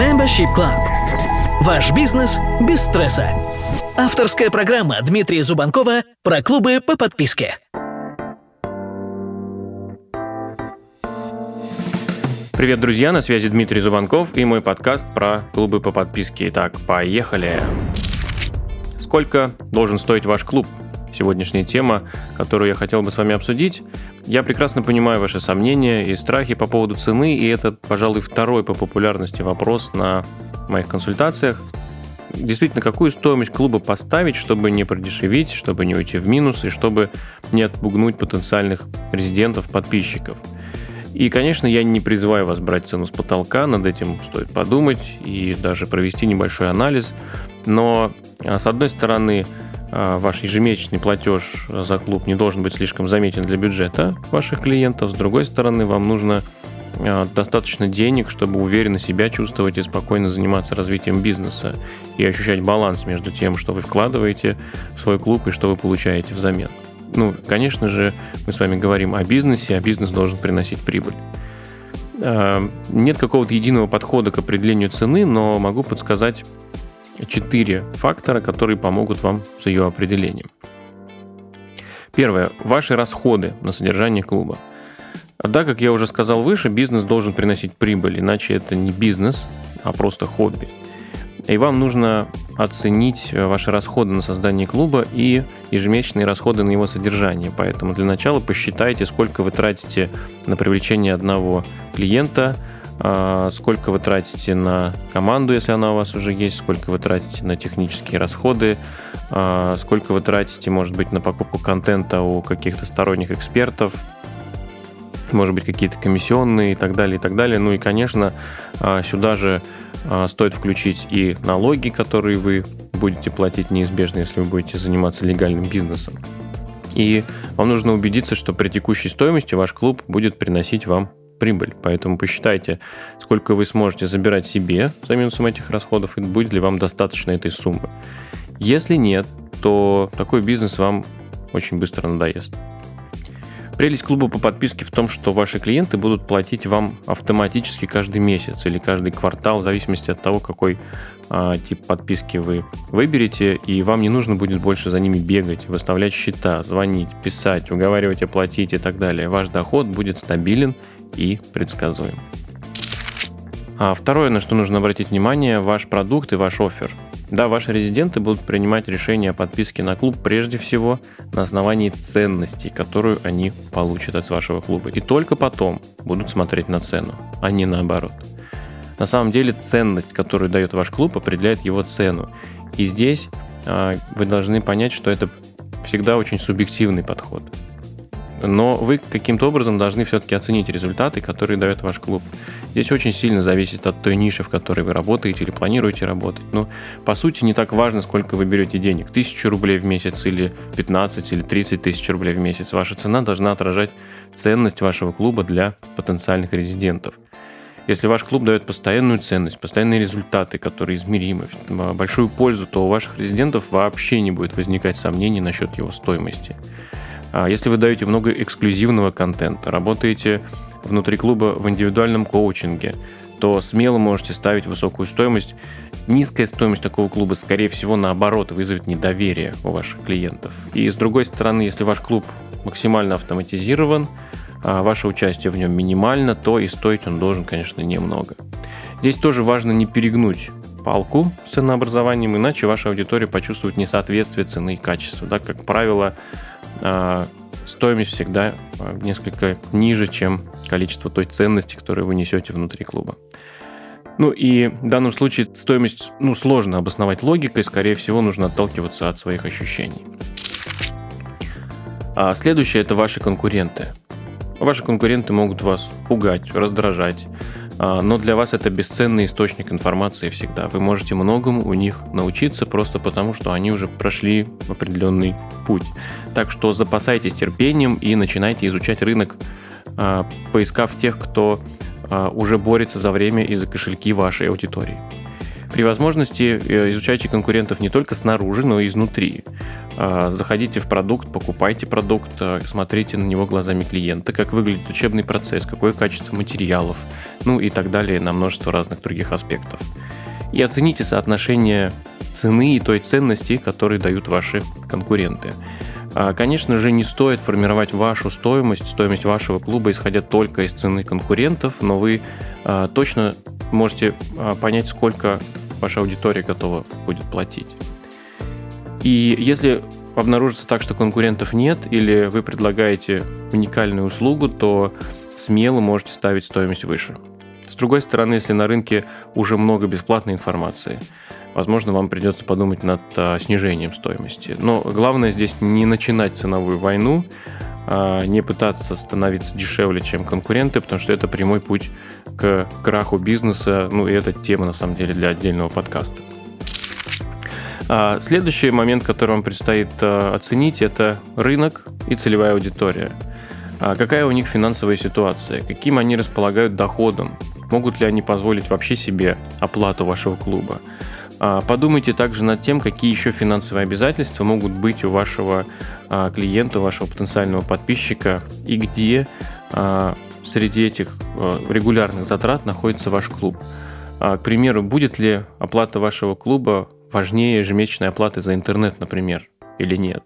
Membership Club. Ваш бизнес без стресса. Авторская программа Дмитрия Зубанкова про клубы по подписке. Привет, друзья, на связи Дмитрий Зубанков и мой подкаст про клубы по подписке. Итак, поехали! Сколько должен стоить ваш клуб? Сегодняшняя тема, которую я хотел бы с вами обсудить. Я прекрасно понимаю ваши сомнения и страхи по поводу цены, и это, пожалуй, второй по популярности вопрос на моих консультациях. Действительно, какую стоимость клуба поставить, чтобы не продешевить, чтобы не уйти в минус и чтобы не отпугнуть потенциальных резидентов, подписчиков. И, конечно, я не призываю вас брать цену с потолка, над этим стоит подумать и даже провести небольшой анализ. Но, а, с одной стороны, ваш ежемесячный платеж за клуб не должен быть слишком заметен для бюджета ваших клиентов. С другой стороны, вам нужно а, достаточно денег, чтобы уверенно себя чувствовать и спокойно заниматься развитием бизнеса и ощущать баланс между тем, что вы вкладываете в свой клуб и что вы получаете взамен. Ну, конечно же, мы с вами говорим о бизнесе, а бизнес должен приносить прибыль. А, нет какого-то единого подхода к определению цены, но могу подсказать четыре фактора, которые помогут вам с ее определением. Первое. Ваши расходы на содержание клуба. Да, как я уже сказал выше, бизнес должен приносить прибыль, иначе это не бизнес, а просто хобби. И вам нужно оценить ваши расходы на создание клуба и ежемесячные расходы на его содержание. Поэтому для начала посчитайте, сколько вы тратите на привлечение одного клиента – сколько вы тратите на команду, если она у вас уже есть, сколько вы тратите на технические расходы, а, сколько вы тратите, может быть, на покупку контента у каких-то сторонних экспертов, может быть, какие-то комиссионные и так далее, и так далее. Ну и, конечно, а, сюда же стоит включить и налоги, которые вы будете платить неизбежно, если вы будете заниматься легальным бизнесом. И вам нужно убедиться, что при текущей стоимости ваш клуб будет приносить вам прибыль. Поэтому посчитайте, сколько вы сможете забирать себе за минусом этих расходов, и будет ли вам достаточно этой суммы. Если нет, то такой бизнес вам очень быстро надоест. Прелесть клуба по подписке в том, что ваши клиенты будут платить вам автоматически каждый месяц или каждый квартал, в зависимости от того, какой а, тип подписки вы выберете, и вам не нужно будет больше за ними бегать, выставлять счета, звонить, писать, уговаривать оплатить и так далее. Ваш доход будет стабилен и предсказуем. А второе, на что нужно обратить внимание, ваш продукт и ваш офер. Да, ваши резиденты будут принимать решение о подписке на клуб прежде всего на основании ценностей, которую они получат от вашего клуба. И только потом будут смотреть на цену, а не наоборот. На самом деле ценность, которую дает ваш клуб, определяет его цену. И здесь э, вы должны понять, что это всегда очень субъективный подход но вы каким-то образом должны все-таки оценить результаты, которые дает ваш клуб. Здесь очень сильно зависит от той ниши, в которой вы работаете или планируете работать. Но, по сути, не так важно, сколько вы берете денег. Тысячу рублей в месяц или 15 или 30 тысяч рублей в месяц. Ваша цена должна отражать ценность вашего клуба для потенциальных резидентов. Если ваш клуб дает постоянную ценность, постоянные результаты, которые измеримы, большую пользу, то у ваших резидентов вообще не будет возникать сомнений насчет его стоимости. А если вы даете много эксклюзивного контента, работаете внутри клуба в индивидуальном коучинге, то смело можете ставить высокую стоимость. Низкая стоимость такого клуба, скорее всего, наоборот, вызовет недоверие у ваших клиентов. И с другой стороны, если ваш клуб максимально автоматизирован, а ваше участие в нем минимально, то и стоить он должен, конечно, немного. Здесь тоже важно не перегнуть палку с ценообразованием, иначе ваша аудитория почувствует несоответствие цены и качества. Да? Как правило, стоимость всегда а, несколько ниже, чем количество той ценности, которую вы несете внутри клуба. Ну и в данном случае стоимость ну, сложно обосновать логикой, скорее всего, нужно отталкиваться от своих ощущений. А следующее – это ваши конкуренты. Ваши конкуренты могут вас пугать, раздражать, а, но для вас это бесценный источник информации всегда. Вы можете многому у них научиться просто потому, что они уже прошли определенный путь. Так что запасайтесь терпением и начинайте изучать рынок, а, поискав тех, кто а, уже борется за время и за кошельки вашей аудитории. При возможности э, изучайте конкурентов не только снаружи, но и изнутри. А, заходите в продукт, покупайте продукт, а, смотрите на него глазами клиента, как выглядит учебный процесс, какое качество материалов, ну и так далее на множество разных других аспектов. И оцените соотношение цены и той ценности, которые дают ваши конкуренты. А, конечно же, не стоит формировать вашу стоимость, стоимость вашего клуба, исходя только из цены конкурентов, но вы точно можете понять, сколько ваша аудитория готова будет платить. И если обнаружится так, что конкурентов нет, или вы предлагаете уникальную услугу, то смело можете ставить стоимость выше. С другой стороны, если на рынке уже много бесплатной информации, возможно, вам придется подумать над а, снижением стоимости. Но главное здесь не начинать ценовую войну, не пытаться становиться дешевле, чем конкуренты, потому что это прямой путь к краху бизнеса. Ну, и это тема, на самом деле, для отдельного подкаста. А следующий момент, который вам предстоит а, оценить, это рынок и целевая аудитория. А какая у них финансовая ситуация? Каким они располагают доходом? Могут ли они позволить вообще себе оплату вашего клуба? А, подумайте также над тем, какие еще финансовые обязательства могут быть у вашего а, клиента, у вашего потенциального подписчика и где а, среди этих регулярных затрат находится ваш клуб. К примеру, будет ли оплата вашего клуба важнее ежемесячной оплаты за интернет, например, или нет?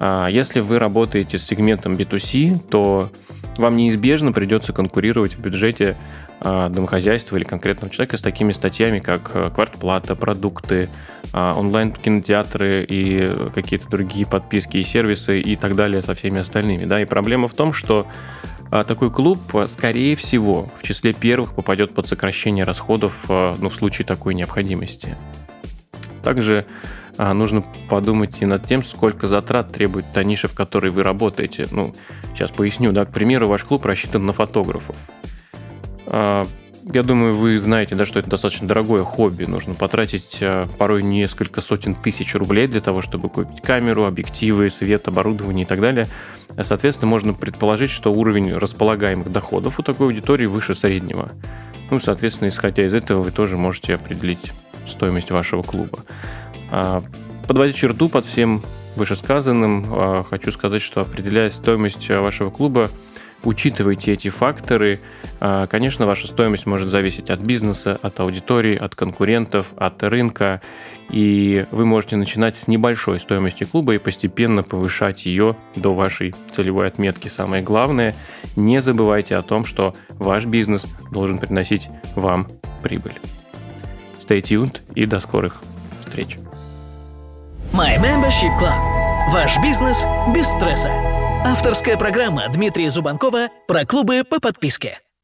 Если вы работаете с сегментом B2C, то вам неизбежно придется конкурировать в бюджете а, домохозяйства или конкретного человека с такими статьями, как э, квартплата, продукты, а, онлайн-кинотеатры и какие-то другие подписки и сервисы и так далее со всеми остальными. Да? И проблема в том, что а, такой клуб, скорее всего, в числе первых попадет под сокращение расходов ну, в случае такой необходимости. Также нужно подумать и над тем, сколько затрат требует та ниша, в которой вы работаете. Ну, сейчас поясню, да, к примеру, ваш клуб рассчитан на фотографов. А, я думаю, вы знаете, да, что это достаточно дорогое хобби. Нужно потратить а, порой несколько сотен тысяч рублей для того, чтобы купить камеру, объективы, свет, оборудование и так далее. Соответственно, можно предположить, что уровень располагаемых доходов у такой аудитории выше среднего. Ну, соответственно, исходя из этого, вы тоже можете определить стоимость вашего клуба. А, подводя черту под всем вышесказанным, хочу сказать, что определяя стоимость вашего клуба, учитывайте эти факторы. А, конечно, ваша стоимость может зависеть от бизнеса, от аудитории, от конкурентов, от рынка. И вы можете начинать с небольшой стоимости клуба и постепенно повышать ее до вашей целевой отметки. Самое главное, не забывайте о том, что ваш бизнес должен приносить вам прибыль. Stay tuned и до скорых встреч. My Membership Club. Ваш бизнес без стресса. Авторская программа Дмитрия Зубанкова про клубы по подписке.